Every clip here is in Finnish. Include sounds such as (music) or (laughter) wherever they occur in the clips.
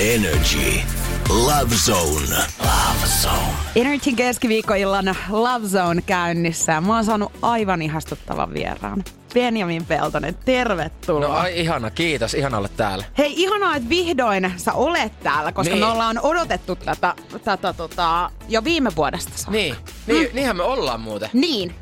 Energy. Love Zone. Love Zone. Energy keskiviikkoillan Love Zone käynnissä. Mä oon saanut aivan ihastuttavan vieraan. Benjamin Peltonen, tervetuloa. No ai, ihana, kiitos. Ihana olla täällä. Hei, ihanaa, että vihdoin sä olet täällä, koska Niin. me ollaan odotettu tätä, tätä tota, jo viime vuodesta saakka. Niin, niin niinhän me ollaan muuten. Niin.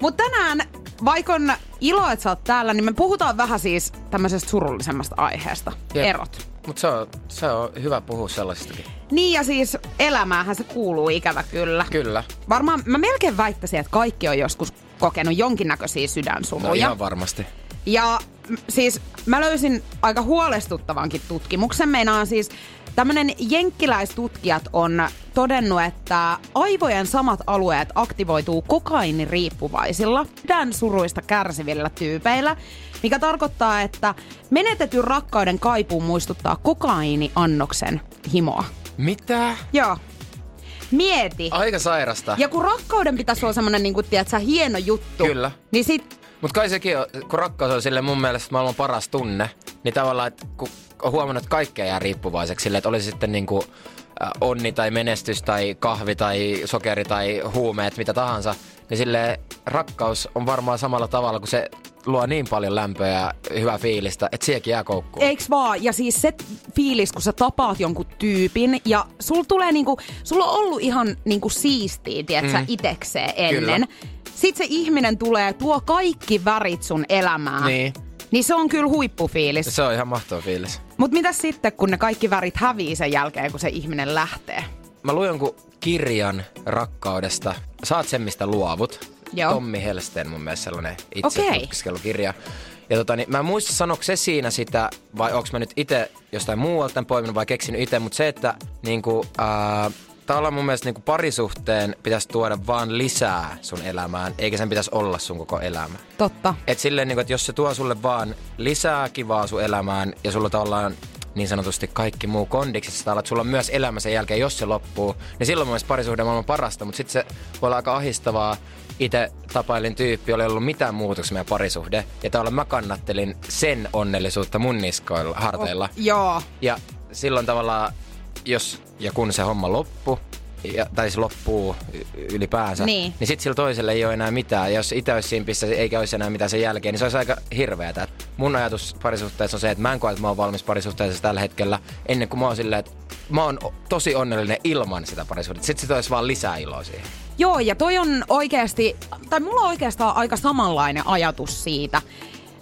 Mutta tänään, vaikka on ilo, että sä oot täällä, niin me puhutaan vähän siis tämmöisestä surullisemmasta aiheesta. Jep. Erot. Mutta se on, se on hyvä puhua sellaisestakin. Niin ja siis elämäähän se kuuluu ikävä kyllä. Kyllä. Varmaan mä melkein väittäisin, että kaikki on joskus kokenut jonkinnäköisiä No sydänsuruja. ihan varmasti. Ja siis mä löysin aika huolestuttavankin tutkimuksen. Meinaan siis tämmönen jenkkiläistutkijat on todennut, että aivojen samat alueet aktivoituu kokainiriippuvaisilla, sydänsuruista kärsivillä tyypeillä, mikä tarkoittaa, että menetetyn rakkauden kaipuu muistuttaa kokainiannoksen himoa. Mitä? Joo. Mieti. Aika sairasta. Ja kun rakkauden pitäisi olla semmonen, niin kuin, tiedätkö, hieno juttu, Kyllä. niin sit Mutta kai sekin on, kun rakkaus on sille mun mielestä maailman paras tunne, niin tavallaan, että kun on huomannut, että kaikkea jää riippuvaiseksi sille, että oli sitten niinku äh, onni tai menestys tai kahvi tai sokeri tai huumeet, mitä tahansa, niin sille rakkaus on varmaan samalla tavalla, kun se luo niin paljon lämpöä ja hyvää fiilistä, että siihenkin jää koukkuun. Eiks vaan? Ja siis se fiilis, kun sä tapaat jonkun tyypin ja sul tulee niinku, sulla on ollut ihan niinku siistiä, tiedätkö, mm. itekseen ennen. Kyllä. Sitten se ihminen tulee, tuo kaikki värit sun elämään. Niin. Niin se on kyllä huippufiilis. Se on ihan mahtava fiilis. Mut mitä sitten, kun ne kaikki värit hävii sen jälkeen, kun se ihminen lähtee? Mä luin jonkun kirjan rakkaudesta. Saat sen, mistä luovut. Joo. Tommi Helsteen mun mielestä sellainen itse tutkiskelukirja. Ja tota, niin, mä en muista sanoiko se siinä sitä, vai onko mä nyt itse jostain muualta poiminut vai keksinyt itse, mutta se, että niinku, ää, tavallaan mun mielestä niinku parisuhteen pitäisi tuoda vaan lisää sun elämään, eikä sen pitäisi olla sun koko elämä. Totta. Et silleen, niin että jos se tuo sulle vaan lisää kivaa sun elämään ja sulla tavallaan niin sanotusti kaikki muu kondiksessa, että sulla on myös elämä sen jälkeen, jos se loppuu, niin silloin mun mielestä parisuhde on maailman parasta, mutta sitten se voi olla aika ahistavaa. Itse tapailin tyyppi, ei ollut mitään muutoksia meidän parisuhde, ja tavallaan mä kannattelin sen onnellisuutta mun niskoilla, harteilla. Joo. Ja silloin tavallaan, jos ja kun se homma loppu, ja, tai se loppuu ylipäänsä, Niin. niin sitten sillä toiselle ei ole enää mitään. Ja jos itse olisi siinä pissä, eikä olisi enää mitään sen jälkeen, niin se olisi aika hirveätä. Et Mun ajatus parisuhteessa on se, että mä en koe, että mä oon valmis parisuhteessa tällä hetkellä, ennen kuin mä oon silleen, että mä oon tosi onnellinen ilman sitä parisuhdetta. Sitten se toisi vaan lisää iloa siihen. Joo, ja toi on oikeasti, tai mulla on oikeastaan aika samanlainen ajatus siitä.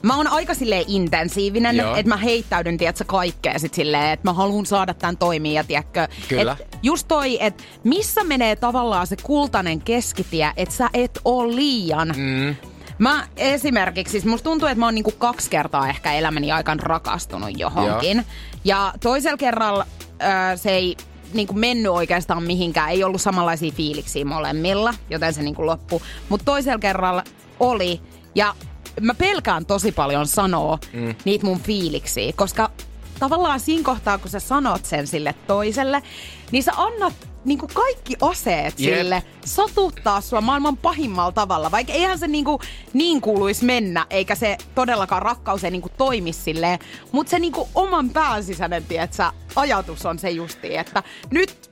Mä oon aika silleen intensiivinen, että mä heittäydyn, tiedätkö, kaikkea sit silleen, että mä haluan saada tämän toimia, ja tiedätkö. Kyllä. Et just toi, että missä menee tavallaan se kultainen keskitie, että sä et oo liian. Mm. Mä esimerkiksi, siis musta tuntuu, että mä oon niinku kaksi kertaa ehkä elämäni aikana rakastunut johonkin. Joo. Ja toisella kerralla ö, se ei niinku mennyt oikeastaan mihinkään, ei ollut samanlaisia fiiliksiä molemmilla, joten se niinku loppui. Mutta toisella kerralla oli, ja mä pelkään tosi paljon sanoa mm. niitä mun fiiliksiä, koska tavallaan siinä kohtaa, kun sä sanot sen sille toiselle, niin sä annat niinku kaikki aseet Jep. sille satuttaa sua maailman pahimmalla tavalla. Vaikka eihän se niinku niin kuuluisi mennä, eikä se todellakaan rakkaus ei niinku toimi silleen. Mutta se niinku oman pään sisäinen, tietsä, ajatus on se justi, että nyt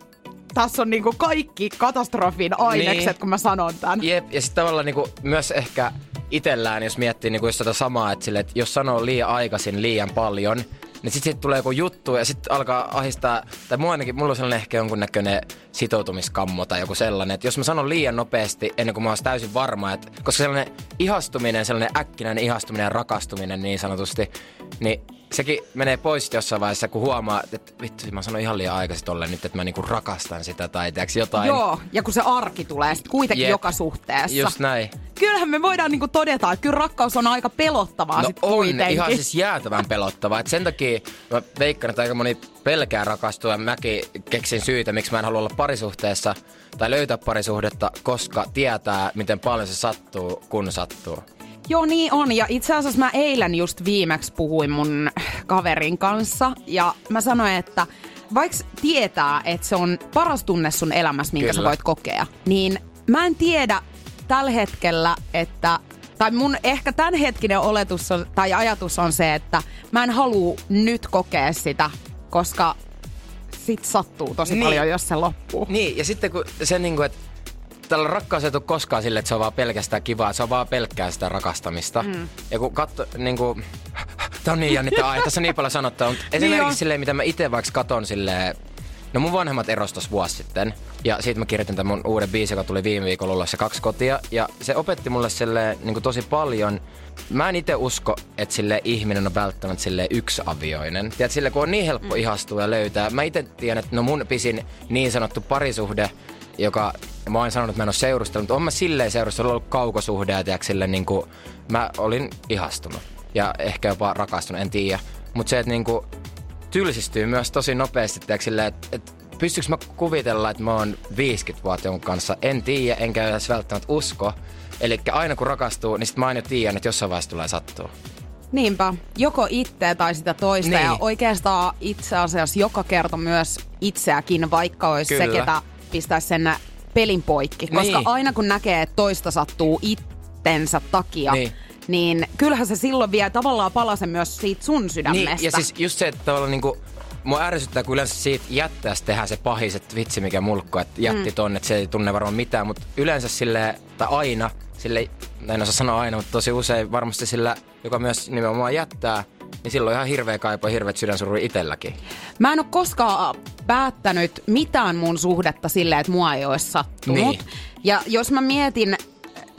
tässä on niinku kaikki katastrofin ainekset, Niin. kun mä sanon tämän. Jep, ja sitten tavallaan niinku myös ehkä itellään, jos miettii niinku just tätä samaa, että, sille, että jos sanoo liian aikaisin liian paljon, niin sitten sit tulee joku juttu ja sitten alkaa ahistaa, tai mua ainakin, mulla on sellainen ehkä jonkunnäköinen sitoutumiskammo tai joku sellainen, että jos mä sanon liian nopeasti ennen kuin mä oon täysin varma, että, koska sellainen ihastuminen, sellainen äkkinäinen ihastuminen ja rakastuminen niin sanotusti, niin sekin menee pois jossain vaiheessa, kun huomaa, että vittu, mä sanoin ihan liian aikaisin tolle nyt, että mä niinku rakastan sitä tai tiiäks, jotain. Joo, ja kun se arki tulee sitten kuitenkin Jep. joka suhteessa. Just näin. Kyllähän me voidaan niinku todeta, että kyllä rakkaus on aika pelottavaa No sit on kuitenkin. ihan siis jäätävän pelottavaa. Et sen takia mä veikkaan, että aika moni pelkää rakastua. ja Mäkin keksin syitä, miksi mä en halua olla parisuhteessa tai löytää parisuhdetta, koska tietää, miten paljon se sattuu, kun sattuu. Joo, niin on. Ja itse asiassa mä eilen just viimeksi puhuin mun kaverin kanssa. Ja mä sanoin, että vaikka tietää, että se on paras tunne sun elämässä, minkä Kyllä. sä voit kokea, niin mä en tiedä tällä hetkellä, että tai mun ehkä tämänhetkinen oletus on, tai ajatus on se, että mä en halua nyt kokea sitä, koska sit sattuu tosi Niin. paljon, jos se loppuu. Niin, ja sitten kun se niinku, että tällä rakkaus ei tule koskaan sille, että se on vaan pelkästään kivaa, se on vaan pelkkää sitä rakastamista. Mm. Ja kun katso, niinku, tää on niin jännittävää, tässä on niin paljon sanottavaa, mutta esimerkiksi on. silleen, mitä mä itse vaikka katon silleen, no mun vanhemmat erostos vuosi sitten, ja siitä mä kirjoitin tämän mun uuden biisin, joka tuli viime viikolla ulos, se kaksi kotia, ja se opetti mulle silleen, niinku tosi paljon, Mä en itse usko, että sille ihminen on välttämättä sille yksiavioinen. Tiedät, sille kun on niin helppo ihastua ja löytää. Mä itse tiedän, että no mun pisin niin sanottu parisuhde, joka mä oon sanonut, että mä en ole seurustellut, mutta on mä silleen seurustellut, ollut kaukosuhde ja sille niin kuin, mä olin ihastunut ja ehkä jopa rakastunut, en tiedä. Mutta se, että niin kuin, tylsistyy myös tosi nopeasti, silleen, että, että pystyykö mä kuvitella, että mä oon 50 vuotta jonkun kanssa, en tiedä, enkä edes välttämättä usko. Eli aina kun rakastuu, niin sit mä aina tiedän, että jossain vaiheessa tulee sattua. Niinpä, joko itseä tai sitä toista. Niin. Ja oikeastaan itse asiassa joka kerta myös itseäkin, vaikka olisi se, Kyllä. ketä pistäisi sen pelin poikki. Koska Niin. aina kun näkee, että toista sattuu itsensä takia, niin. Niin. niin kyllähän se silloin vie tavallaan palasen myös siitä sun sydämestä. Niin, ja siis just se, että tavallaan niinku, mua ärsyttää, kun yleensä siitä jättäisi tehdä se pahis, että vitsi mikä mulkko, että jätti mm. tonne, että se ei tunne varmaan mitään, mutta yleensä sille tai aina, sille en osaa sanoa aina, mutta tosi usein varmasti sillä, joka myös nimenomaan jättää, niin silloin ihan hirveä kaipo ja hirveät sydänsuru itselläkin. Mä en ole koskaan päättänyt mitään mun suhdetta silleen, että mua ei olisi sattunut. Niin. Ja jos mä mietin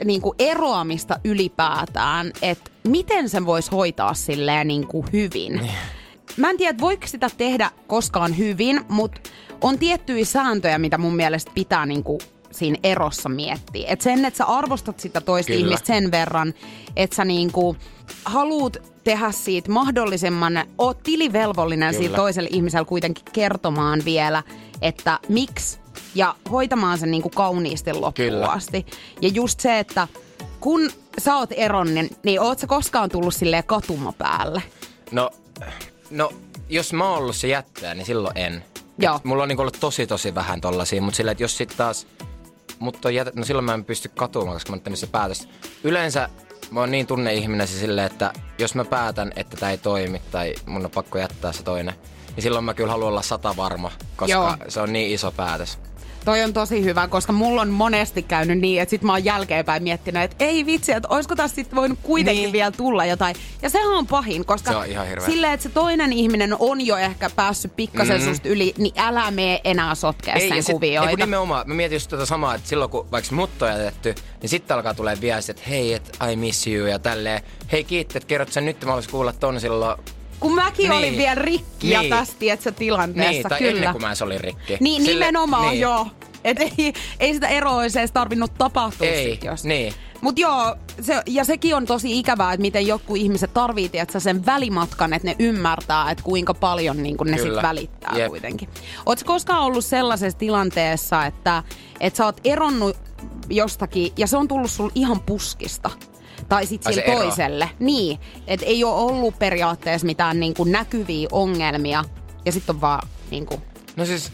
niin kuin eroamista ylipäätään, että miten sen voisi hoitaa silleen niin kuin hyvin. Niin. Mä en tiedä, voiko sitä tehdä koskaan hyvin, mutta on tiettyjä sääntöjä, mitä mun mielestä pitää niin kuin siinä erossa miettiä. Et sen, että sä arvostat sitä toista Kyllä. ihmistä sen verran, että sä niinku haluut tehdä siitä mahdollisimman, oot tilivelvollinen Kyllä. siitä toiselle ihmiselle kuitenkin kertomaan vielä, että miksi ja hoitamaan sen niinku kauniisti loppuun Kyllä. asti. Ja just se, että kun sä oot eronnen, niin oot sä koskaan tullut silleen katuma päälle? No, no jos mä oon ollut se jättäjä, niin silloin en. Joo. Et mulla on niinku ollut tosi tosi vähän tollasia, mutta silleen, että jos sit taas mut on jätet, no silloin mä en pysty katumaan, koska mä oon tehnyt se päätös. Yleensä mä oon niin tunneihminen se silleen, että jos mä päätän, että tämä ei toimi tai mun on pakko jättää se toinen, niin silloin mä kyllä haluan olla sata varma, koska Joo. se on niin iso päätös. Toi on tosi hyvä, koska mulla on monesti käynyt niin, että sit mä oon jälkeenpäin miettinyt, että ei vitsi, että oisko tässä sitten voinut kuitenkin niin. Vielä tulla jotain. Ja sehän on pahin, koska Se on ihan hirveä. silleen, että se toinen ihminen on jo ehkä päässyt pikkasen mm. susta yli, niin älä mene enää sotkea sen ja sit, ei, kuvioita. kun nimenomaan, mä mietin just tätä samaa, että silloin kun vaikka mut on jätetty, niin sitten alkaa tulee viesti, että hei, että I miss you ja tälleen. Hei kiitti, että kerrot sen nyt, mä haluaisin kuulla ton silloin. Kun mäkin Niin. olin vielä rikki ja Niin. tästä, tietsä, tilanteessa. Niin, tai kyllä. ennen kuin mä edes olin rikki. Niin, Sille- nimenomaan niin. joo. Et ei, ei sitä eroa olisi edes tarvinnut tapahtua Ei, sit, jos. niin. Mut joo, se, ja sekin on tosi ikävää, että miten jotkut ihmiset tarvii tiedätkö, sen välimatkan, että ne ymmärtää, että kuinka paljon niin kun ne sit Kyllä. välittää Jep. kuitenkin. Oletko koskaan ollut sellaisessa tilanteessa, että, että sä oot eronnut jostakin ja se on tullut sulla ihan puskista? Tai sitten sille se ero? toiselle. Niin, että ei ole ollut periaatteessa mitään niin kuin näkyviä ongelmia ja sitten on vaan niin kuin, No siis,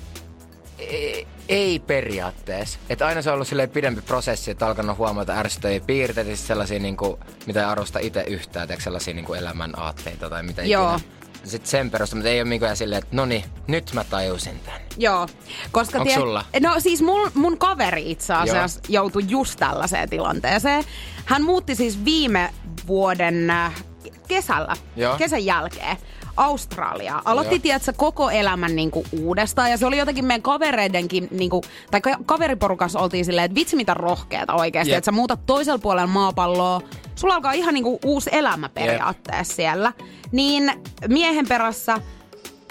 ei, ei periaatteessa. Että aina se on ollut silleen pidempi prosessi, että alkanut huomata ärsyttäviä piirteitä, siis sellaisia, niin kuin, mitä ei arvosta itse yhtään, teekö sellaisia niin kuin elämän aatteita tai mitä Joo. ikinä. Sitten sen perusteella, mutta ei ole mikään silleen, että no niin, nyt mä tajusin tämän. Joo, koska... Onks sulla? No siis mun, mun kaveri itse asiassa Joo. joutui just tällaiseen tilanteeseen. Hän muutti siis viime vuoden äh, kesällä, Joo. kesän jälkeen Australiaa. Aloitti, Joo. tiedätkö, koko elämän niinku uudestaan. Ja se oli jotenkin meidän kavereidenkin, niinku, tai ka- kaveriporukassa oltiin silleen, että vitsi mitä rohkeeta oikeasti. Jep. Että sä muutat toisella puolella maapalloa. Sulla alkaa ihan niinku uusi elämä periaatteessa siellä. Niin miehen perässä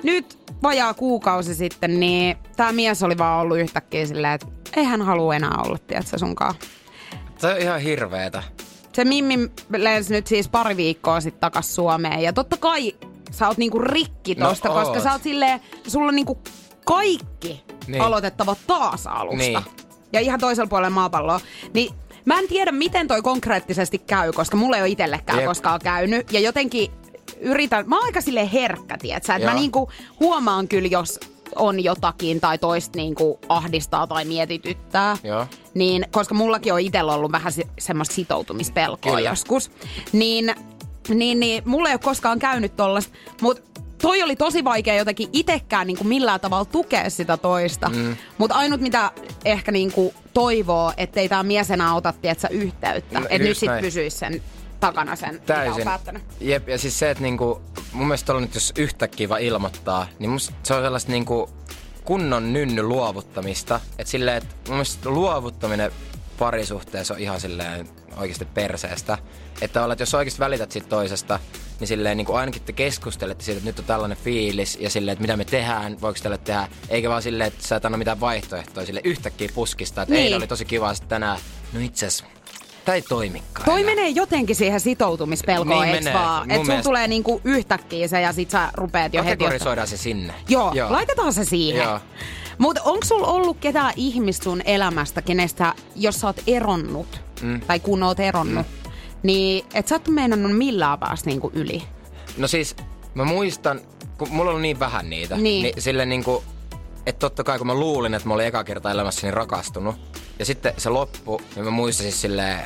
nyt vajaa kuukausi sitten, niin tämä mies oli vaan ollut yhtäkkiä silleen, että ei hän halua enää olla, tiedätkö, sunkaan. Se on ihan hirveetä. Se Mimmi lensi nyt siis pari viikkoa sitten takas Suomeen. Ja totta kai sä oot niinku rikki No tosta, koska oot. sä oot silleen, sulla on niinku kaikki Niin. aloitettava taas alusta. Niin. Ja ihan toisella puolella maapalloa. Niin mä en tiedä, miten toi konkreettisesti käy, koska mulla ei ole itsellekään Jep. koskaan käynyt. Ja jotenkin yritän, mä oon aika silleen herkkä, tietsä, että mä niinku huomaan kyllä, jos on jotakin tai toista niinku ahdistaa tai mietityttää. Joo. Niin, koska mullakin on itsellä ollut vähän se, semmoista sitoutumispelkoa Kyllä. joskus. Niin, niin, niin mulla ei ole koskaan käynyt tollasta. Mutta toi oli tosi vaikea jotenkin itekään niinku millään tavalla tukea sitä toista. Mm. Mutta ainut mitä ehkä niinku toivoo, ettei tämä mies enää ota tietsä, yhteyttä. No, että nyt sit näin. pysyisi sen takana sen, mitä on Täysin. päättänyt. Jep, ja siis se, että niinku, mun mielestä tuolla nyt jos yhtäkkiä vaan ilmoittaa, niin musta se on sellaista niinku kunnon nynny luovuttamista. Että silleen, että mun mielestä luovuttaminen parisuhteessa on ihan silleen oikeasti perseestä. Että että jos oikeasti välität siitä toisesta, niin silleen niin kuin ainakin te keskustelette siitä, että nyt on tällainen fiilis ja silleen, että mitä me tehdään, voiko tälle tehdä, eikä vaan silleen, että sä et anna mitään vaihtoehtoja sille yhtäkkiä puskista, että Niin. eilen oli tosi kiva sitten tänään, no itse asiassa, tää ei toimikaan. Toi enää. menee jotenkin siihen sitoutumispelkoon, Niin menee. vaan? Että sun mielestä- tulee niinku yhtäkkiä se ja sit sä rupeat jo heti... Kategorisoidaan se sinne. Joo, Joo, laitetaan se siihen. Joo. Mutta onko sulla ollut ketään ihmistä sun elämästä, kenestä, jos sä oot eronnut, mm. tai kun oot eronnut, mm. Niin et sä oot meinannut millään päästä niinku yli? No siis, mä muistan, kun mulla on niin vähän niitä, Niin. niin sille niinku, että totta kai kun mä luulin, että mä olin eka kerta elämässäni rakastunut, ja sitten se loppu, niin mä muistan siis silleen,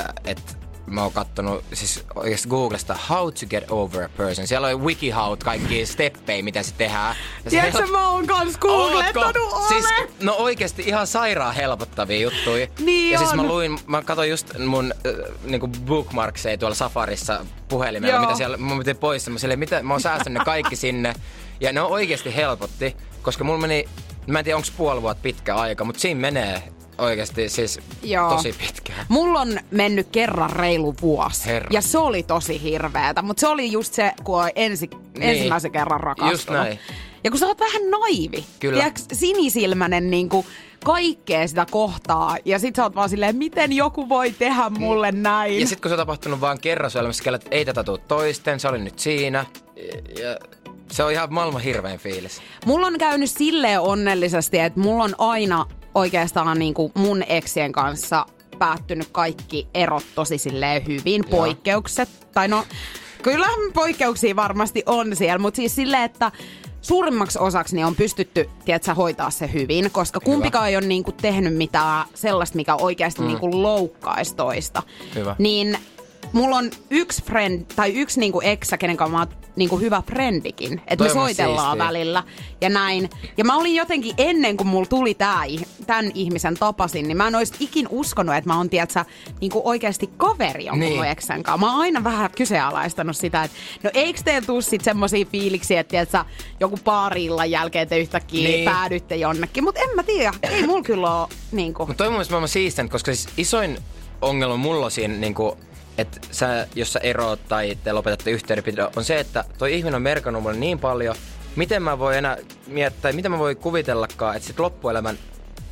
äh, että mä oon kattonut siis oikeasti Googlesta How to get over a person. Siellä on wikihout kaikki steppejä, mitä se tehdään. Tiedätkö, help- mä oon kans googlettanut Ootko? Siis, no oikeasti ihan sairaan helpottavia juttuja. Niin ja siis mä on. luin, mä katsoin just mun äh, niinku bookmarkseja tuolla Safarissa puhelimella, Joo. mitä siellä mun piti poistaa. Mä, silleen, mitä, mä oon säästänyt ne kaikki sinne. Ja ne on oikeasti helpotti, koska mulla meni, mä en tiedä onko puoli vuotta pitkä aika, mutta siinä menee oikeasti siis Joo. tosi pitkään. Mulla on mennyt kerran reilu vuosi. Herra. Ja se oli tosi hirveetä. Mutta se oli just se, kun ensi, niin. ensimmäisen kerran rakastunut. Just näin. Ja kun sä oot vähän naivi. Kyllä. Tiedätkö, sinisilmäinen niinku kaikkea sitä kohtaa. Ja sit sä oot vaan silleen, miten joku voi tehdä mulle näin. Ja sitten kun se on tapahtunut vaan kerran sun elämässä, että ei tätä tuu toisten, se oli nyt siinä. Ja, se on ihan maailman hirvein fiilis. Mulla on käynyt silleen onnellisesti, että mulla on aina oikeastaan niin kuin mun eksien kanssa päättynyt kaikki erot tosi silleen hyvin, Joo. poikkeukset. Tai no, kyllä poikkeuksia varmasti on siellä, mutta siis silleen, että suurimmaksi osaksi niin on pystytty, tiedätkö, hoitaa se hyvin, koska kumpikaan ei ole niin kuin tehnyt mitään sellaista, mikä oikeasti mm. niin kuin loukkaisi toista. Hyvä. Niin mulla on yksi friend, tai yksi niinku eksä, kenen kanssa mä oon niinku hyvä frendikin. Että me on soitellaan siistiä. välillä ja näin. Ja mä olin jotenkin ennen kuin mulla tuli tää, tämän ihmisen tapasin, niin mä en olisi ikin uskonut, että mä oon, tiedätkö, niinku oikeasti kaveri jonkun Niin. mun eksän kanssa. Mä oon aina vähän kyseenalaistanut sitä, että no eikö teillä tuu sit semmosia fiiliksiä, että tiedätkö, joku paari-illan jälkeen te yhtäkkiä niin. Päädytte jonnekin. Mutta en mä tiedä, ei mulla kyllä ole niinku... Mutta toi on mun mielestä maailman siistän, koska siis isoin ongelma mulla on siinä, niin kuin, että sä, jos sä eroot tai te lopetatte yhteydenpito, on se, että toi ihminen on merkannut mulle niin paljon, miten mä voin enää miettiä, miten mä voin kuvitellakaan, että sit loppuelämän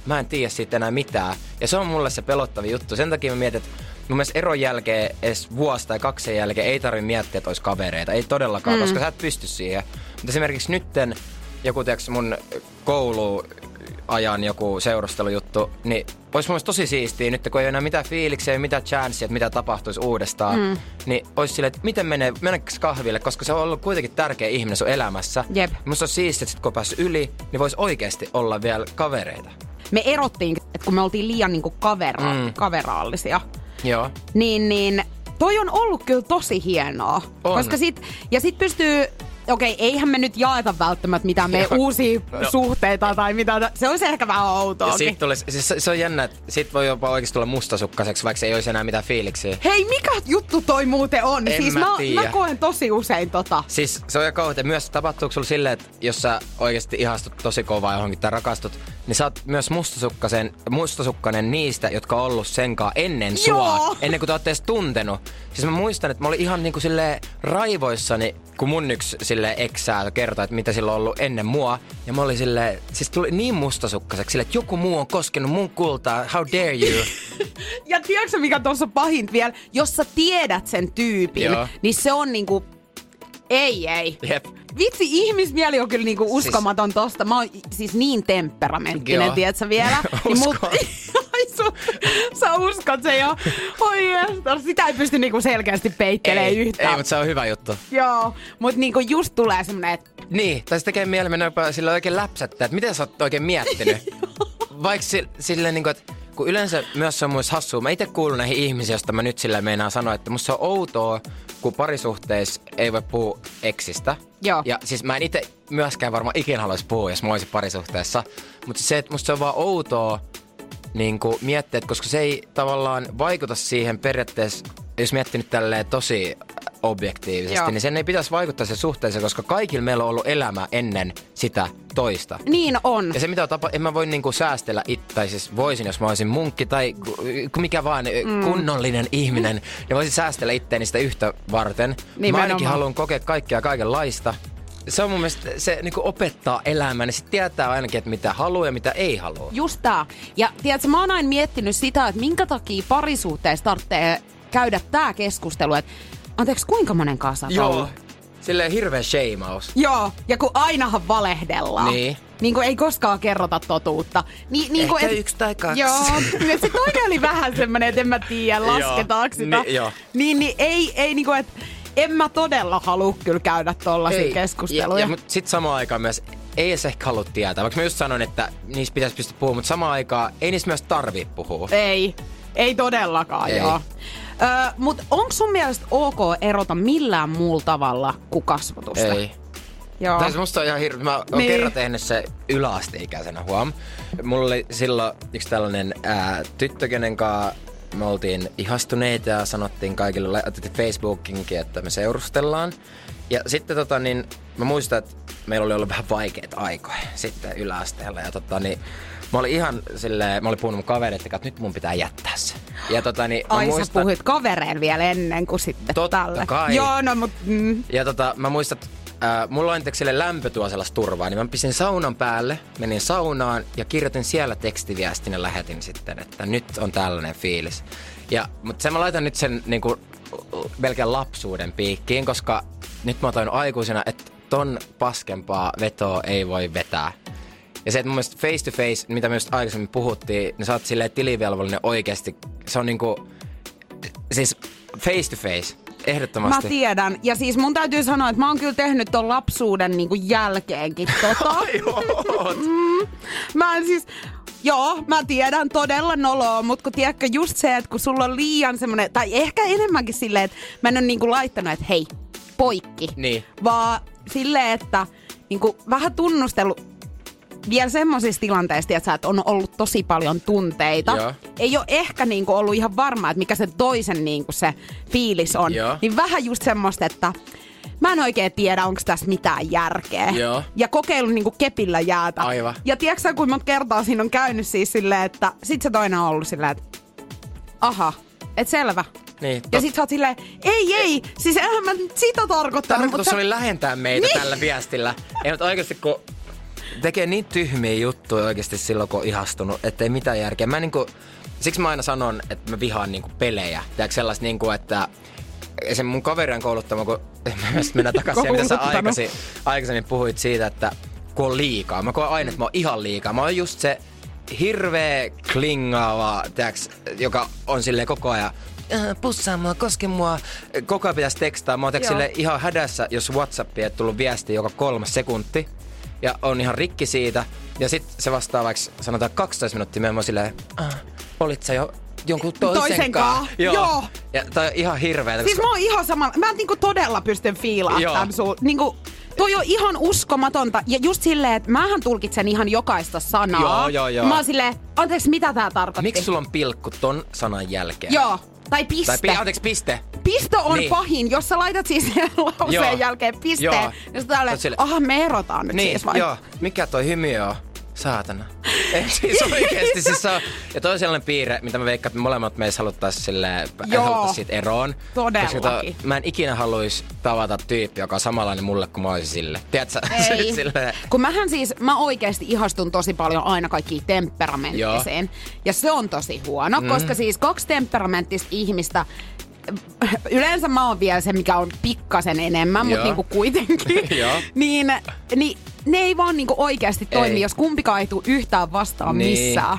mä en tiedä siitä enää mitään. Ja se on mulle se pelottava juttu. Sen takia mä mietin, että mun mielestä eron jälkeen, edes vuosi tai kaksi sen jälkeen, ei tarvi miettiä, että olisi kavereita. Ei todellakaan, mm. koska sä et pysty siihen. Mutta esimerkiksi nytten joku tiiäks, mun kouluajan joku seurustelujuttu, niin olisi mun tosi siistiä nyt, kun ei ole enää mitään fiiliksiä, ei mitään chanssia, että mitä tapahtuisi uudestaan. Mm. Niin olisi silleen, että miten menee, mennäänkö kahville, koska se on ollut kuitenkin tärkeä ihminen sun elämässä. Jep. Musta on siistiä, että sit kun on päässyt yli, niin voisi oikeasti olla vielä kavereita. Me erottiin, että kun me oltiin liian niinku kavera- mm. kaveraallisia. Joo. niin, niin toi on ollut kyllä tosi hienoa. On. Koska sit, ja sit pystyy okei, okay, eihän me nyt jaeta välttämättä mitään meidän uusia no. suhteita tai mitä. Se olisi ehkä vähän outoa. Tulisi, siis se, se, on jännä, että sit voi jopa oikeasti tulla mustasukkaiseksi, vaikka ei olisi enää mitään fiiliksiä. Hei, mikä juttu toi muuten on? En siis mä, mä, mä koen tosi usein tota. Siis se on jo kauhean. Myös tapahtuuko sulla silleen, että jos sä oikeasti ihastut tosi kovaa johonkin tai rakastut, niin sä oot myös mustasukkaisen, mustasukkainen niistä, jotka on ollut senkaan ennen sua. Joo. Ennen kuin te ootte edes tuntenut. Siis mä muistan, että mä olin ihan niinku silleen raivoissani, kun mun yksi sille eksää kertoi, että mitä sillä on ollut ennen mua. Ja mä olin silleen, siis tuli niin mustasukkaiseksi sille, että joku muu on koskenut mun kultaa, how dare you? (laughs) Ja tiedätkö mikä tuossa on pahinta vielä? Jos sä tiedät sen tyypin, Joo. niin se on niinku... Ei, ei. Jep. Vitsi, ihmismieli on kyllä niinku uskomaton tosta. Mä oon siis niin temperamenttinen, Joo. tiedätkö vielä? (laughs) Niin mut, (laughs) Uskon. Ai su, sä uskot se jo. Oi jestas, sitä ei pysty niinku selkeästi peittelemään ei, yhtään. ei, mutta se on hyvä juttu. Joo, mut niinku just tulee semmonen, että Niin, tai se tekee mieli mennä jopa sillä oikein läpsättää, että miten sä oot oikein miettinyt. (laughs) Vaikka si- silleen niinku, että kun yleensä myös se on muista hassua. Mä itse kuulun näihin ihmisiin, joista mä nyt sillä meinaan sanoa, että musta se on outoa, kun parisuhteissa ei voi puhua eksistä. Joo. Ja siis mä en itse myöskään varmaan ikinä haluaisi puhua, jos mä olisin parisuhteessa. Mutta se, että musta se on vaan outoa niin kuin miettiä, että koska se ei tavallaan vaikuta siihen periaatteessa, jos miettii nyt tälleen tosi objektiivisesti, Joo. niin sen ei pitäisi vaikuttaa se suhteeseen, koska kaikilla meillä on ollut elämä ennen sitä toista. niin on. Ja se mitä on tapa, en mä voi niinku säästellä it, tai siis voisin, jos mä olisin munkki tai mikä vaan mm. kunnollinen ihminen, niin voisin säästellä itteeni sitä yhtä varten. Mä Nimenomaan. ainakin haluan kokea kaikkea kaikenlaista. Se on mun mielestä, se niinku opettaa elämään, niin sit tietää ainakin, että mitä haluaa ja mitä ei halua. Just tää. Ja tiedätkö, mä oon aina miettinyt sitä, että minkä takia parisuhteessa tarvitsee käydä tää keskustelu, että anteeksi, kuinka monen kanssa ollut? Silleen hirveä sheimaus. Joo, ja kun ainahan valehdellaan. Niin. Niin kuin ei koskaan kerrota totuutta. Ni, niin kuin, Ehkä yksi tai kaksi. Joo, ja se toinen oli vähän semmoinen, että en mä tiedä, (laughs) lasketaanko sitä. Ni- joo. Niin, niin ei, ei niin kuin, että en mä todella halua kyllä käydä tollaisia keskusteluja. Ja, ja, mutta sitten samaan aikaan myös ei edes ehkä halua tietää. Vaikka mä just sanoin, että niistä pitäisi pystyä puhumaan, mutta samaan aikaan ei niistä myös tarvii puhua. Ei, ei todellakaan, Ei. joo. Ö, Mutta onko sun mielestä ok erota millään muulla tavalla kuin kasvatusta? Ei. Joo. Tai se musta on ihan hirveä. Mä oon niin. kerran tehnyt se yläasteikäisenä, huom. Mulla oli silloin yksi tällainen ää, tyttö, kenen kanssa me oltiin ihastuneita ja sanottiin kaikille, laitettiin Facebookinkin, että me seurustellaan. Ja sitten tota niin, mä muistan, että meillä oli ollut vähän vaikeita aikoja sitten yläasteella. Ja tota niin, mä olin ihan silleen, mä olin puhunut mun kanssa, että nyt mun pitää jättää se. Ja tota niin, mä Ai sä muistan, puhuit kavereen vielä ennen kuin sitten Totta kai. Joo, no mut... Mm. Ja tota, mä muistan, että ää, mulla on sille tuo sellaista turvaa, niin mä pistin saunan päälle, menin saunaan ja kirjoitin siellä tekstiviestin ja lähetin sitten, että nyt on tällainen fiilis. Ja, mutta sen mä laitan nyt sen niinku, melkein lapsuuden piikkiin, koska nyt mä oon aikuisena, että ton paskempaa vetoa ei voi vetää. Ja se, että mun mielestä face to face, mitä myös aikaisemmin puhuttiin, niin sä oot silleen tilivelvollinen oikeasti. Se on niinku, siis face to face, Mä ehdottomasti. tiedän. Ja siis mun täytyy sanoa, että mä oon kyllä tehnyt ton lapsuuden niinku jälkeenkin tota. (laughs) mm, mä en siis... Joo, mä tiedän todella noloa, mutta kun tiedätkö just se, että kun sulla on liian semmonen, tai ehkä enemmänkin silleen, että mä en ole niinku laittanut, että hei, poikki. Niin. Vaan silleen, että niinku vähän tunnustellut vielä semmoisissa tilanteissa, että, että on ollut tosi paljon tunteita. Joo. Ei ole ehkä niinku ollut ihan varma, että mikä se toisen niinku se fiilis on. Joo. Niin vähän just semmoista, että mä en oikein tiedä, onko tässä mitään järkeä. Joo. Ja kokeillut niinku kepillä jäätä. Aivan. Ja tiedätkö kuinka monta kertaa siinä on käynyt siis silleen, että sit se toinen on ollut silleen, että aha, et selvä. Niin, Ja sit sä oot silleen, ei, ei, siis enhän mä sitä tarkoittanut. Tarkoitus mutta- oli lähentää meitä Niin. tällä viestillä. Ei, mutta oikeasti kun tekee niin tyhmiä juttuja oikeasti silloin, kun on ihastunut, että ei mitään järkeä. Mä niinku, siksi mä aina sanon, että mä vihaan niinku pelejä. Tiedätkö sellaista niinku, että se mun kaveri on kouluttama, kun (laughs) mennään takaisin siihen, mitä sä Kouluttanut. aikaisemmin, puhuit siitä, että kun on liikaa. Mä koen aina, että mä oon ihan liikaa. Mä oon just se hirveä klingaava, tiedätkö, joka on silleen koko ajan "Äh, pussaa mua, koske mua. Koko ajan pitäisi tekstaa. Mä oon ihan hädässä, jos Whatsappia ei tullut viesti joka kolmas sekunti. Ja on ihan rikki siitä. Ja sit se vastaa vaikka sanotaan 12 minuuttia. Oon silleen, ah, olit sä jo jonkun toisen, Toisen kaa?" kaa, joo. Ja tää on ihan hirveetä. Siis koska- mä oon ihan sama. Mä niinku todella pystyn fiilaamaan Joo. tämän sun. Niinku, toi on ihan uskomatonta. Ja just silleen, että mähän tulkitsen ihan jokaista sanaa. Joo, joo, joo. Mä oon silleen, anteeksi, mitä tää tarkoitti? Miksi sulla on pilkku ton sanan jälkeen? Joo. Tai piste. Tai pi- anteeksi, piste. Pisto on Niin. pahin, jos sä laitat siis (laughs) lauseen Joo. jälkeen pisteen. Joo. Ja sä täällä, aha me erotaan nyt Niin, siis vai? joo. Mikä toi hymy on? Saatana. Ei siis oikeesti siis se on. Ja toi on sellainen piirre, mitä mä veikkaan, että me molemmat meistä haluttais silleen, Joo. haluttais siitä eroon. Todellakin. Koska to, mä en ikinä haluais tavata tyyppi, joka on samanlainen mulle kuin mä olisin sille. Tiedätkö? (laughs) Ei. silleen, Kun mähän siis, mä oikeasti ihastun tosi paljon aina kaikkiin temperamenttiseen. Ja se on tosi huono, mm. koska siis kaksi temperamenttista ihmistä, yleensä mä oon vielä se, mikä on pikkasen enemmän, mutta Joo. niinku kuitenkin, (laughs) Joo. niin, niin ne ei vaan niinku oikeasti toimi, Ei. jos kumpikaan ei tule yhtään vastaan Niin. missään.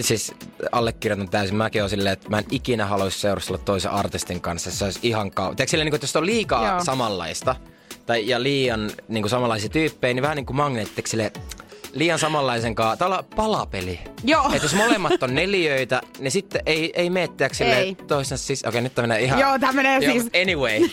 siis allekirjoitan täysin. Mäkin oon silleen, että mä en ikinä haluaisi seurustella toisen artistin kanssa. Se olisi ihan kau... Tiedätkö silleen, niin kuin, että jos on liikaa Joo. samanlaista tai, ja liian niin kuin samanlaisia tyyppejä, niin vähän niin kuin magneettiksi silleen, liian samanlaisen kanssa. Tää on palapeli. Joo. Että jos molemmat on neliöitä, niin sitten ei, ei mene Ei. toisensa siis... Okei, nyt tää menee ihan... Joo, tää menee Joo, siis- Anyway.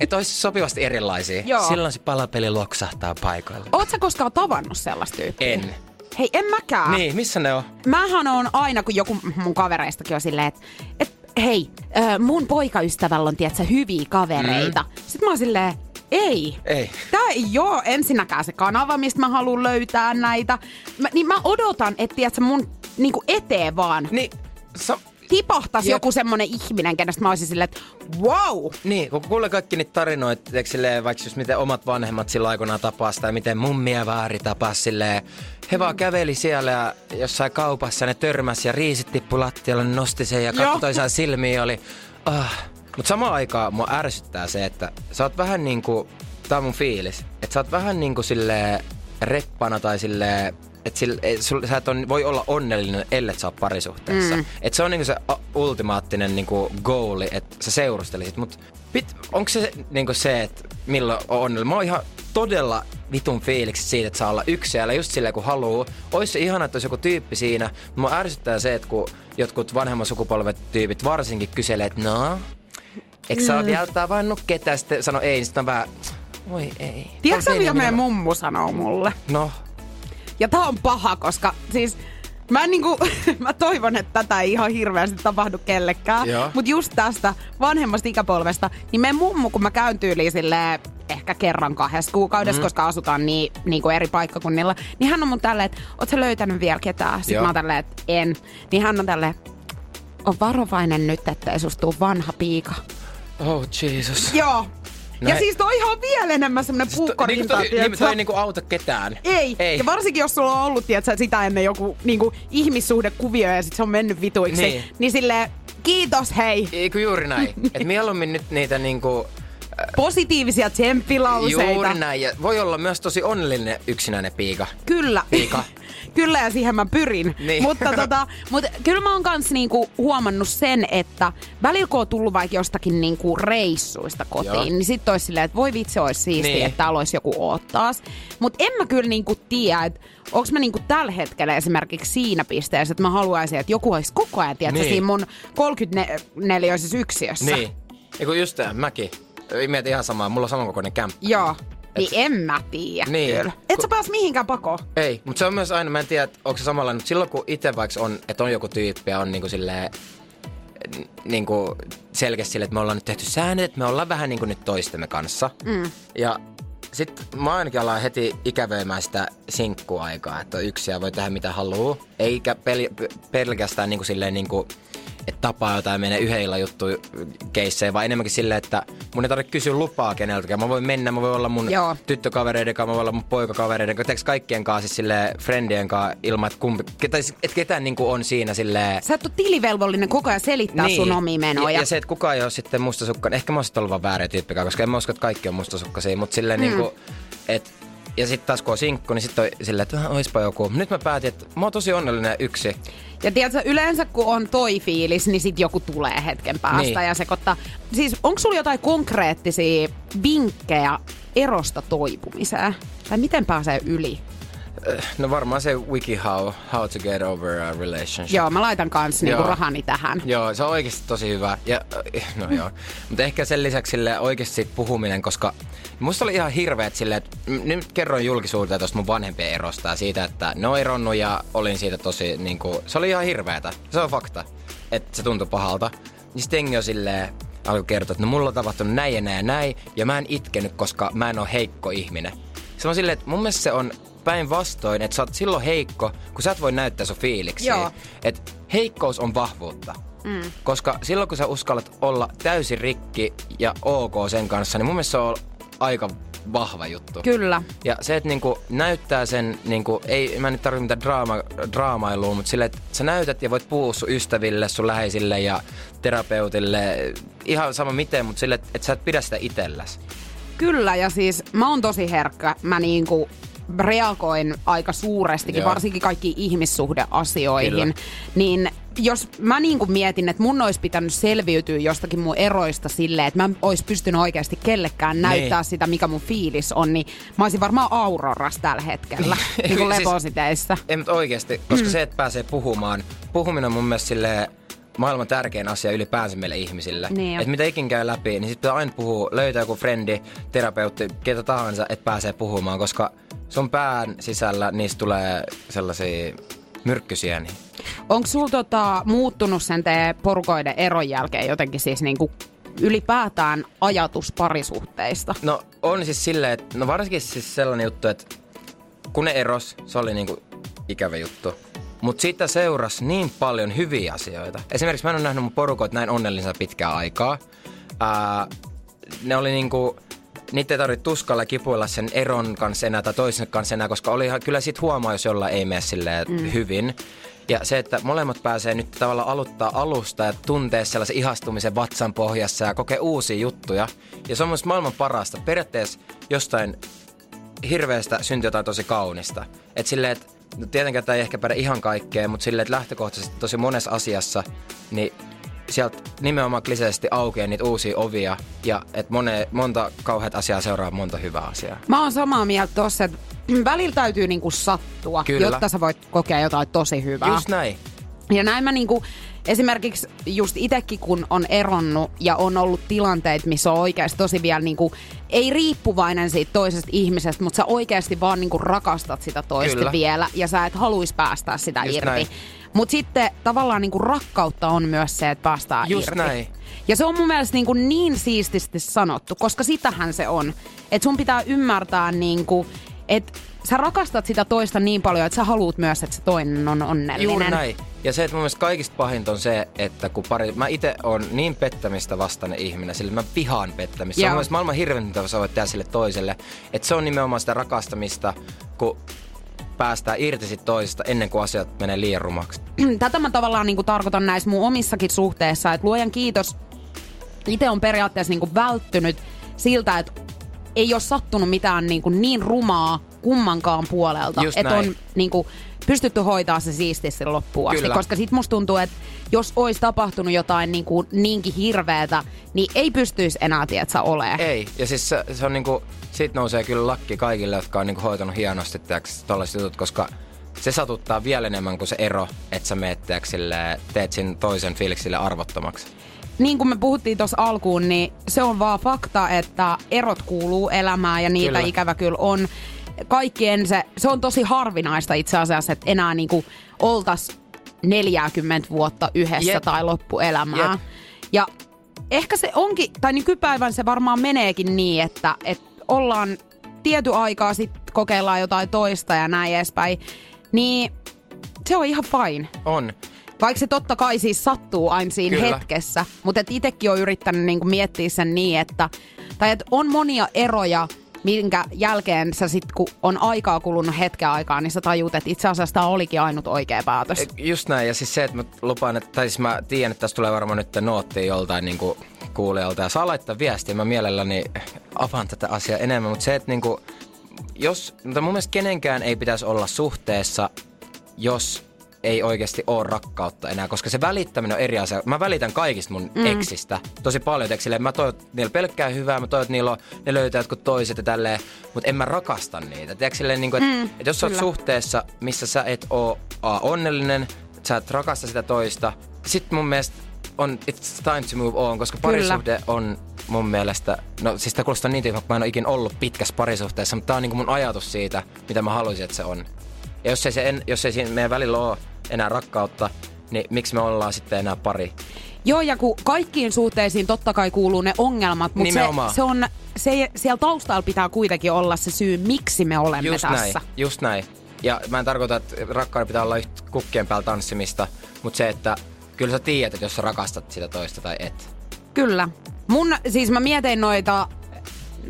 Että olisi sopivasti erilaisia. Joo. Silloin se palapeli loksahtaa paikoille. Oot sä koskaan tavannut sellaista tyyppiä? En. Hei, en mäkään. Niin, missä ne on? Mähän on aina, kun joku mun kavereistakin on silleen, että et, hei, äh, mun poikaystävällä on, tiedätkö, hyviä kavereita. Mm. Sitten mä oon silleen, ei. Ei. Tää ei oo ensinnäkään se kanava, mistä mä haluan löytää näitä. Mä, niin mä odotan, että tiedätkö, mun niinku eteen vaan Niin, sa- tipahtaisi Jep. joku semmonen ihminen, kenestä mä olisin silleen, että wow. Niin, kun kuulee kaikki niitä tarinoita, silleen, vaikka just miten omat vanhemmat sillä aikoinaan tapas, tai miten mummi ja vaari tapas silleen, he vaan käveli siellä ja jossain kaupassa, ne törmäs ja riisit tippu lattialle, ne nosti sen ja katsoi silmiin ja oli, ah. Mutta samaan aikaan mua ärsyttää se, että sä oot vähän niinku, tää on mun fiilis, että sä oot vähän niinku silleen reppana tai silleen, että sille, et sul, sä et on, voi olla onnellinen, ellei sä oot parisuhteessa. Mm. Et se on niinku se ultimaattinen niinku goali, että sä seurustelisit. Mut pit, onko se niinku se, että milloin on onnellinen? Mä oon ihan todella vitun fiiliksi siitä, että saa olla yksin siellä just silleen kun haluu. Ois se ihana, että olisi joku tyyppi siinä. Mua ärsyttää se, että kun jotkut vanhemman sukupolvet tyypit varsinkin kyselee, että no, eikö sä mm. vielä tavannut ketään? Sitten sano ei, niin sitten on vähän, voi ei. Tiedätkö mitä meidän mummu sanoo mulle? No, Ja tää on paha, koska siis mä, en niinku, (laughs) mä toivon, että tätä ei ihan hirveästi tapahdu kellekään. Mutta just tästä vanhemmasta ikäpolvesta, niin meidän mummu, kun mä käyn tyyliin silleen, ehkä kerran kahdessa kuukaudessa, mm. koska asutaan niin, niin kuin eri paikkakunnilla, niin hän on mun tälleen, että oot sä löytänyt vielä ketään? Sitten Joo. mä oon tälleen, että en. Niin hän on tälleen, on varovainen nyt, ettei susta vanha piika. Oh Jesus. Joo. Ja Näin. siis toi on vielä enemmän semmonen Siis to- puukkorinta, niin, toi, niin, toi ei niinku auta ketään. ei. ei. Ja varsinkin jos sulla on ollut tiedätkö, sitä ennen joku niinku, ihmissuhdekuvio ja sit se on mennyt vituiksi. Niin. Niin, niin silleen, kiitos hei. Eikö juuri näin? (laughs) Et mieluummin nyt niitä niinku... Positiivisia tsemppilauseita. Juuri näin. Ja voi olla myös tosi onnellinen yksinäinen piika. Kyllä. Piika. (laughs) kyllä ja siihen mä pyrin. Niin. Mutta tota, mut kyllä mä oon kans niinku huomannut sen, että välillä kun on tullut vaikka jostakin niinku reissuista kotiin, Joo. niin sit olisi silleen, että voi vitsi, olisi siistiä, Niin. että täällä olisi joku oottaas. Mutta en mä kyllä niinku tiedä, että onko mä niinku tällä hetkellä esimerkiksi siinä pisteessä, että mä haluaisin, että joku olisi koko ajan, tiedätkö, Niin. siinä mun 34 yksiössä. Niin. Eiku just tämä, mäkin. Mietin ihan samaa. Mulla on samankokoinen kämppä. Joo. Niin en mä tiedä Niin. kyllä. Et sä pääs mihinkään pakoon. Ei, mutta se on myös aina, mä en tiedä, onko se samanlainen, mutta silloin kun itse vaikka on, että on joku tyyppi ja on niinku silleen, niinku selkeästi silleen, että me ollaan nyt tehty säännöt, että me ollaan vähän niinku nyt toistemme kanssa. Mm. Ja sitten mä ainakin alan heti ikävöimään sitä sinkkuaikaa, että on yksi ja voi tehdä mitä haluaa. Eikä pel- pelkästään niinku silleen niinku, että tapaa jotain menee yhden illan juttu keisseen, vaan enemmänkin silleen, että mun ei tarvitse kysyä lupaa keneltäkään. Mä voin mennä, mä voin olla mun Joo. tyttökavereiden kanssa, mä voin olla mun poikakavereiden kanssa, teekö kaikkien kanssa siis sille friendien kanssa ilman, että kumpi, siis, että ketään niinku on siinä silleen... Sä et ole tilivelvollinen koko ajan selittää niin. sun omia menoja. Ja, ja, se, että kukaan ei ole sitten mustasukkainen. Ehkä mä oon sitten ollut vaan väärä tyyppikään, koska en mä usko, että kaikki on mustasukkaisia, mutta silleen mm. niinku, että ja sitten taas kun on sinkku, niin sitten on silleen, että "Ah, oispa joku. Nyt mä päätin, että mä oon tosi onnellinen yksin. Ja tiedätkö, yleensä kun on toi fiilis, niin sit joku tulee hetken päästä Niin. ja sekoittaa. Siis onko sulla jotain konkreettisia vinkkejä erosta toipumiseen? Tai miten pääsee yli? No varmaan se wiki how, how to get over a relationship. Joo, mä laitan kans niinku Joo. rahani tähän. Joo, se on oikeasti tosi hyvä. Ja, äh, no joo. Mutta ehkä sen lisäksi sille oikeasti siitä puhuminen, koska Musta oli ihan hirveet silleen, että nyt kerroin julkisuuteen tuosta mun vanhempien erosta ja siitä, että ne on eronnut ja olin siitä tosi niinku, se oli ihan hirveetä. Se on fakta, että se tuntui pahalta. Niin sitten on silleen, alkoi kertoa, että no mulla on tapahtunut näin ja näin ja näin, ja mä en itkenyt, koska mä en ole heikko ihminen. Se on silleen, että mun mielestä se on päinvastoin, että sä oot silloin heikko, kun sä et voi näyttää sun fiiliksiä. Että heikkous on vahvuutta. Mm. Koska silloin kun sä uskallat olla täysin rikki ja ok sen kanssa, niin mun mielestä se on aika vahva juttu. Kyllä. Ja se, että niinku näyttää sen, niinku, ei, mä nyt tarvitse mitään draama, draamailua, mutta sille, että sä näytät ja voit puhua sun ystäville, sun läheisille ja terapeutille, ihan sama miten, mutta sille, että sä et pidä sitä itselläsi. Kyllä, ja siis mä oon tosi herkkä. Mä niinku reagoin aika suurestikin, Joo. varsinkin kaikkiin ihmissuhdeasioihin. Kyllä. Niin jos mä niin kuin mietin, että mun olisi pitänyt selviytyä jostakin mun eroista silleen, että mä ois pystynyt oikeasti kellekään näyttää niin. sitä, mikä mun fiilis on, niin mä olisin varmaan Auroras tällä hetkellä, niin kuin lepositeissa. (laughs) Siis, ei, mutta oikeasti, koska mm. se, että pääsee puhumaan, puhuminen on mun mielestä silleen, maailman tärkein asia ylipäänsä meille ihmisille. Niin että mitä ikin käy läpi, niin sitten pitää aina puhua, löytää joku frendi, terapeutti, ketä tahansa, että pääsee puhumaan, koska sun pään sisällä niistä tulee sellaisia myrkkysiä. Niin. Onko sulla tota, muuttunut sen te porukoiden eron jälkeen jotenkin siis niinku ylipäätään ajatus parisuhteista? No on siis silleen, että no varsinkin siis sellainen juttu, että kun ne eros, se oli niinku ikävä juttu. Mutta siitä seurasi niin paljon hyviä asioita. Esimerkiksi mä en ole nähnyt mun porukoita näin onnellisena pitkää aikaa. Ää, ne oli niinku, niitä ei tarvitse tuskalla kipuilla sen eron kanssa enää tai toisen kanssa enää, koska oli kyllä sit huomaa, jos jolla ei mene silleen mm. hyvin. Ja se, että molemmat pääsee nyt tavallaan aluttaa alusta ja tuntee sellaisen ihastumisen vatsan pohjassa ja kokee uusia juttuja. Ja se on myös maailman parasta. Periaatteessa jostain hirveästä syntyy jotain tosi kaunista. Että silleen, että no tietenkään tämä ei ehkä päde ihan kaikkeen, mutta silleen, että lähtökohtaisesti tosi monessa asiassa, niin sieltä nimenomaan kliseisesti aukeaa niitä uusia ovia ja että mone, monta kauheat asiaa seuraa monta hyvää asiaa. Mä oon samaa mieltä tossa, että välillä täytyy niinku sattua, Kyllä. jotta sä voit kokea jotain tosi hyvää. Just näin. Ja näin mä niinku, esimerkiksi just itekin kun on eronnut ja on ollut tilanteita, missä on oikeasti tosi vielä niinku, ei riippuvainen siitä toisesta ihmisestä, mutta sä oikeasti vaan niinku rakastat sitä toista Kyllä. vielä ja sä et haluis päästää sitä just irti. Mutta sitten tavallaan niinku rakkautta on myös se, että päästään Just irti. näin. Ja se on mun mielestä niin, kuin niin siististi sanottu, koska sitähän se on. Että sun pitää ymmärtää, niin kuin, että sä rakastat sitä toista niin paljon, että sä haluat myös, että se toinen on onnellinen. Juuri näin. Ja se, että mun mielestä kaikista pahinta on se, että kun pari... Mä itse on niin pettämistä vastainen ihminen, sillä mä vihaan pettämistä. Se on mun maailman hirveäntä, sä voit tehdä sille toiselle. Että se on nimenomaan sitä rakastamista, kun päästään irti sit toisesta ennen kuin asiat menee liian rumaksi. (clears throat) Tätä mä tavallaan niin tarkoitan näissä mun omissakin suhteissa, että luojan kiitos, itse on periaatteessa niin välttynyt siltä, että ei ole sattunut mitään niin, kuin niin rumaa kummankaan puolelta. Että on niin kuin, pystytty hoitaa se siististi loppuun asti. Kyllä. Koska sit musta tuntuu, että jos olisi tapahtunut jotain niin kuin niinkin hirveetä, niin ei pystyisi enää, tiedätkö, olemaan. Ei, ja siis se, se on niin kuin, sit nousee kyllä lakki kaikille, jotka on niin kuin hoitanut hienosti tällaiset jutut, koska se satuttaa vielä enemmän kuin se ero, että sä meet sille, teet sen toisen fiiliksille arvottomaksi. Niin kuin me puhuttiin tuossa alkuun, niin se on vaan fakta, että erot kuuluu elämään ja niitä kyllä. ikävä kyllä on kaikkien se, se on tosi harvinaista itse asiassa, että enää niinku oltas 40 vuotta yhdessä Jep. tai loppuelämää. Jep. Ja ehkä se onkin, tai nykypäivän se varmaan meneekin niin, että, että ollaan tiety aikaa sitten kokeillaan jotain toista ja näin edespäin, niin se on ihan fine. On. Vaikka se totta kai siis sattuu aina siinä Kyllä. hetkessä, mutta itsekin on yrittänyt niinku miettiä sen niin, että, tai että on monia eroja, minkä jälkeen sä sit, kun on aikaa kulunut hetken aikaa, niin sä tajuut, että itse asiassa tämä olikin ainut oikea päätös. Just näin, ja siis se, että mä lupaan, että, tai siis mä tiedän, että tässä tulee varmaan nyt noottia joltain niin kuulijalta, ja saa laittaa viestiä, mä mielelläni avaan tätä asiaa enemmän, mutta se, että niin kuin, jos, mutta mun mielestä kenenkään ei pitäisi olla suhteessa, jos ei oikeasti ole rakkautta enää, koska se välittäminen on eri asia. Mä välitän kaikista mun mm. eksistä tosi paljon. Teksille. Mä toivon, että niillä pelkkää hyvää, mä toivon, että niillä on, ne löytää jotkut toiset ja tälleen, mutta en mä rakasta niitä. Tiedätkö, silleen, niin kuin, että, mm, että jos sä oot suhteessa, missä sä et oo a, onnellinen, sä et rakasta sitä toista, sit mun mielestä on it's time to move on, koska parisuhde Kyllä. on mun mielestä, no siis tämä kuulostaa niin tyhmä, kun mä en ole ikinä ollut pitkässä parisuhteessa, mutta tää on niinku mun ajatus siitä, mitä mä haluaisin, että se on. Ja jos ei, se en, jos ei siinä meidän välillä ole enää rakkautta, niin miksi me ollaan sitten enää pari? Joo, ja kun kaikkiin suhteisiin totta kai kuuluu ne ongelmat, mutta se, Nimenomaan. se on, se, siellä taustalla pitää kuitenkin olla se syy, miksi me olemme Just tässä. näin, just näin. Ja mä en tarkoita, että rakkauden pitää olla yhtä kukkien päällä tanssimista, mutta se, että kyllä sä tiedät, että jos sä rakastat sitä toista tai et. Kyllä. Mun, siis mä mietin noita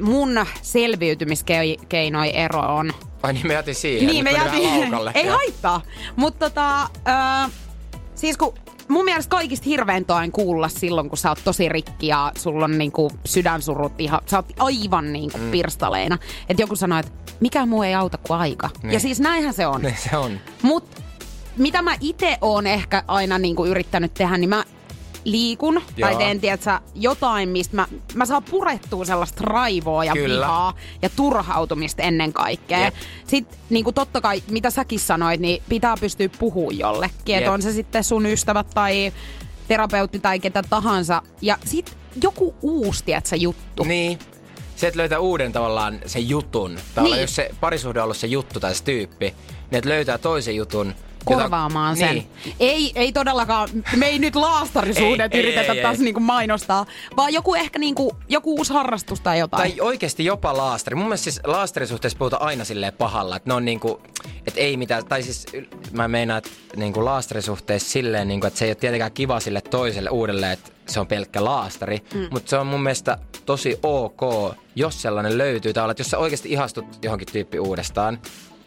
mun selviytymiskeinoja eroon. Ai niin me jätin siihen. Niin, me jätin. (laughs) Ei haittaa. Mutta tota, ö, siis kun mun mielestä kaikista hirveintä on kuulla silloin, kun sä oot tosi rikki ja sulla on niinku sydänsurut ihan, sä oot aivan niinku mm. pirstaleina. Että joku sanoo, että mikään muu ei auta kuin aika. Niin. Ja siis näinhän se on. Niin se on. Mut mitä mä itse oon ehkä aina niinku yrittänyt tehdä, niin mä liikun tai Joo. teen tiedätkö, jotain, mistä mä, mä saan purettua sellaista raivoa ja Kyllä. vihaa ja turhautumista ennen kaikkea. Jep. Sitten niin kuin totta kai, mitä säkin sanoit, niin pitää pystyä puhumaan jollekin. Että on se sitten sun ystävät tai terapeutti tai ketä tahansa. Ja sit joku uusi, tiedätkö, juttu. Niin. Se, että löytää uuden tavallaan sen jutun. Tavallaan Niin. jos se parisuhde on ollut se juttu tai se tyyppi, niin että löytää toisen jutun. Korvaamaan sen. Niin. Ei, ei todellakaan, me ei nyt laastarisuhdet Ei, ei, yritetä ei, taas ei. niinku mainostaa, vaan joku ehkä niinku, joku uusi harrastus tai jotain. Tai oikeasti jopa laastari. Mun mielestä siis laastarisuhteessa puhutaan aina silleen pahalla, että ne on niinku, että ei mitään, tai siis mä meinaan, että niinku laastarisuhteessa silleen, niinku, että se ei ole tietenkään kiva sille toiselle uudelle, että se on pelkkä laastari, mm. mutta se on mun mielestä tosi ok, jos sellainen löytyy. Tai että jos sä oikeasti ihastut johonkin tyyppi uudestaan,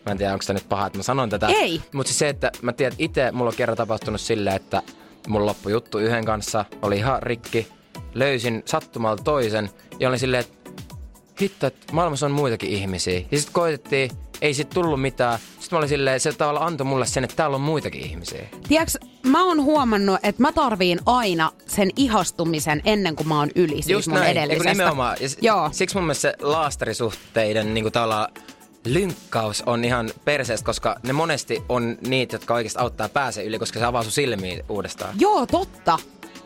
Mä en tiedä, onko tämä nyt paha, että mä sanon tätä. Ei. Mutta siis se, että mä tiedän, että itse mulla on kerran tapahtunut silleen, että mulla loppui juttu yhden kanssa, oli ihan rikki, löysin sattumalta toisen ja olin silleen, että hitto, että maailmassa on muitakin ihmisiä. Ja sitten koitettiin, ei sit tullut mitään. Sitten mä olin silleen, se tavallaan antoi mulle sen, että täällä on muitakin ihmisiä. Tiedätkö, mä oon huomannut, että mä tarviin aina sen ihastumisen ennen kuin mä oon yli siitä Just mun näin, edellisestä. Eiku nimenomaan. Ja Joo. Siksi mun mielestä se laastarisuhteiden niin tavallaan lynkkaus on ihan perseestä, koska ne monesti on niitä, jotka oikeasti auttaa pääse yli, koska se avaa sun silmiä uudestaan. Joo, totta.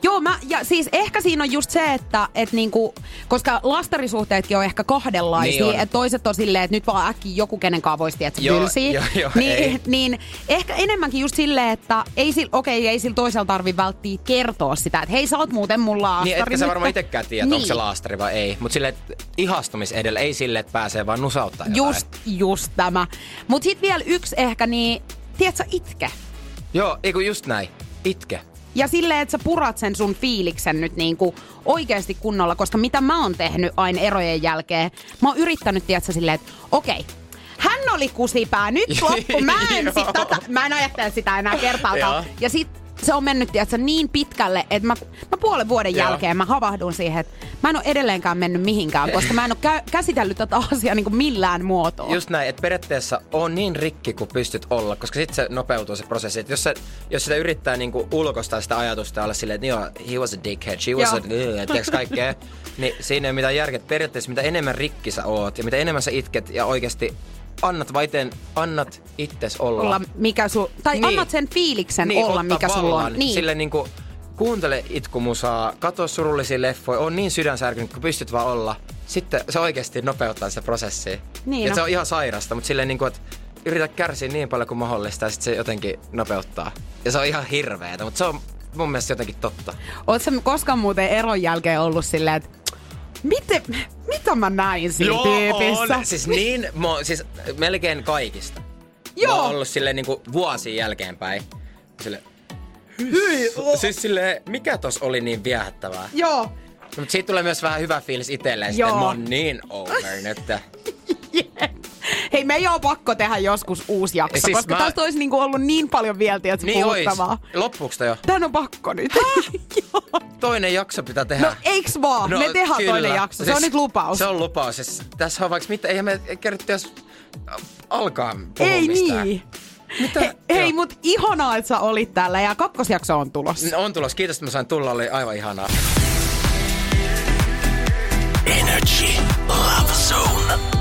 Joo, mä, ja siis ehkä siinä on just se, että et niinku, koska lastarisuhteetkin on ehkä kahdenlaisia, Niin että toiset on silleen, että nyt vaan äkkiä joku kenenkaan voisi tietää tylsiä. joo, niin, ei. niin ehkä enemmänkin just silleen, että ei sil, okei, ei sillä toisella tarvi välttiä kertoa sitä, että hei sä oot muuten mun laastari Niin, etkä sä varmaan itsekään tiedä, niin. onko se laastari vai ei. Mutta silleen, ihastumis edellä, ei silleen, että pääsee vaan nusauttaa jotain. Just, just tämä. Mut sit vielä yksi ehkä, niin tiedätkö itke? Joo, ei kun just näin. Itke. Ja silleen, että sä purat sen sun fiiliksen nyt niinku oikeasti kunnolla, koska mitä mä oon tehnyt aina erojen jälkeen, mä oon yrittänyt, tiedätkö, silleen, että okei, hän oli kusipää, nyt loppu, mä en, (laughs) sit tätä, mä en ajattele sitä enää kertaakaan. Ja sit se on mennyt, tiedätkö, niin pitkälle, että mä, mä puolen vuoden Joo. jälkeen mä havahdun siihen, että mä en ole edelleenkään mennyt mihinkään, koska mä en ole kä- käsitellyt tätä asiaa niin kuin millään muotoa. Just näin, että periaatteessa on niin rikki kuin pystyt olla, koska sitten se nopeutuu se prosessi. Et jos, se, jos sitä yrittää niinku ulkoistaa sitä ajatusta ja olla silleen, että joo, he was a dickhead, she was Joo. a... Tiedätkö kaikkea? niin siinä ei ole mitään järkeä. Periaatteessa mitä enemmän rikki sä oot ja mitä enemmän sä itket ja oikeasti annat vaiten, annat itses olla. olla mikä sul, tai niin. annat sen fiiliksen niin, olla, mikä sulla on. vallan. Niin. Sille niinku, kuuntele itkumusaa, katso surullisia leffoja, on niin sydänsärkynyt, kun pystyt vaan olla. Sitten se oikeasti nopeuttaa sitä prosessia. Niin no. se on ihan sairasta, mutta silleen niinku, että yritä kärsiä niin paljon kuin mahdollista ja sitten se jotenkin nopeuttaa. Ja se on ihan hirveetä, mutta se on mun mielestä jotenkin totta. Oletko koskaan muuten eron jälkeen ollut silleen, että miten, mitä mä näin siinä tyypissä? on. Siis niin, mo, siis melkein kaikista. Joo. Mä oon ollut silleen niinku vuosia jälkeenpäin. Sille, siis silleen, mikä tos oli niin viehättävää? Joo. Mutta siitä tulee myös vähän hyvä fiilis itselleen, Joo. että mä oon niin over nyt. (laughs) Hei, me ei ole pakko tehdä joskus uusi jakso, Siis siis koska mä- tästä olisi niinku ollut niin paljon vielä tietysti Niin ois. puhuttavaa. Loppuuko jo? Tän on pakko nyt. (laughs) Joo. Toinen jakso pitää tehdä. No eiks vaan, no, me tehdään kyllä. toinen jakso. Se on nyt lupaus. Se on lupaus. Siis, tässä on vaikka mitä, eihän me kerätty edes alkaa puhua ei mistään. niin. Mitä? He, hei, mut ihanaa, että sä olit täällä ja kakkosjakso on tulossa. On tulos. Kiitos, että mä sain tulla. Oli aivan ihanaa. Energy Love Zone.